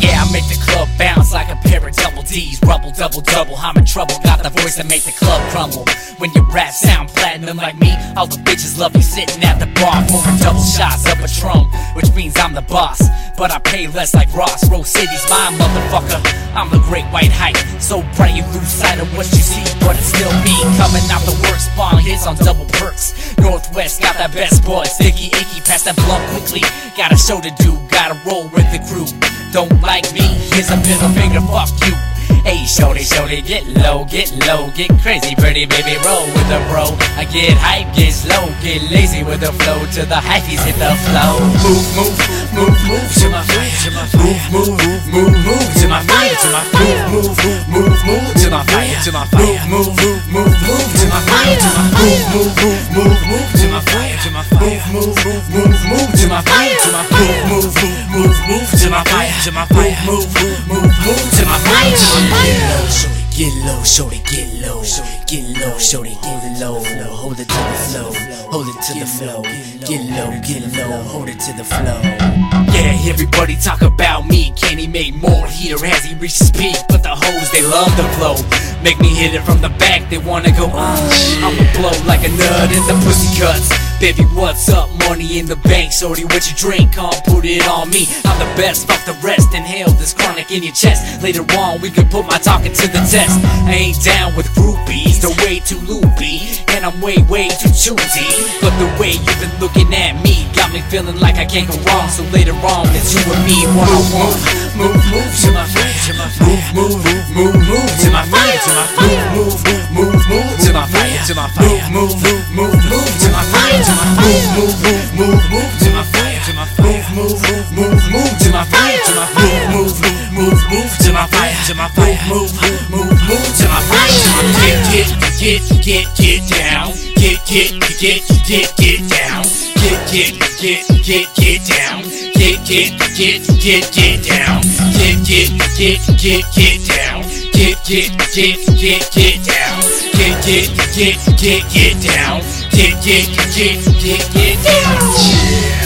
MCs of double, D's, Rubble, double. Double, I'm in trouble, got the voice that make the club crumble. When your rap sound platinum like me, all the bitches love you sitting at the bar, pouring double shots of Patron, which means I'm the boss. But I pay less like Ross. Rose City's my motherfucker. I'm the great white hype, so bright you lose sight of what you see, but it's still me coming out the works, spawn hits on double perks. Northwest got that best boy, sticky icky, pass that blunt quickly. Got a show to do, gotta roll with the crew. Don't like me, here's a middle finger, fuck you. Hey, shorty, shorty, get low, get low, get crazy, pretty baby, roll with the bro. I get hype, get slow, get lazy with the flow, to the hyphies hit the flow. Move, move, move, move to my fire, to my. Move, move, move, move to my fire, to my fire. Move, move, move, move to my fire, to my fire. Move, move, move, move to my fire, to my move, move, move, move, move to my fire. Move, move, move, move to my fire, fire. Get low, shorty, get low, get low, shorty, get low. Hold it to the flow, hold it to the flow. Get low, get low, hold it to the flow. Yeah, everybody talk about me. Can he make more here as he reaches peak? But the hoes, they love the flow. Make me hit it from the back, they wanna go on. I'ma blow like a nut in the pussy cuts. Baby, what's up? Money in the bank, shorty, what you drink? Can't put it on me. I'm the best, fuck the rest. Inhale this chronic in your chest. Later on, we can put my talking to the test. I ain't down with groupies, they're way too loopy. And I'm way, way too choosy. But the way you've been looking at me got me feeling like I can't go wrong. So later on, it's you and me, one on one. Move, move to my fire, to my fire. Move, move, move, move to my fire, to my fire. Move, move, move, move to my fire, to my fire. Move, move, move, move Move, move, move, to my fire, to my move, move, move, move move to my fire, to my fire. Move, move, move, move to my fire, get, get, get, get, get down. Get, get, get, get, get down. Get, get, get, get, get down. Get, get, get, get, get down. Get, get, get, get, get down. Get, get, get, get, get down. Get, get, get, get, get down. Get, get, get, get, get down.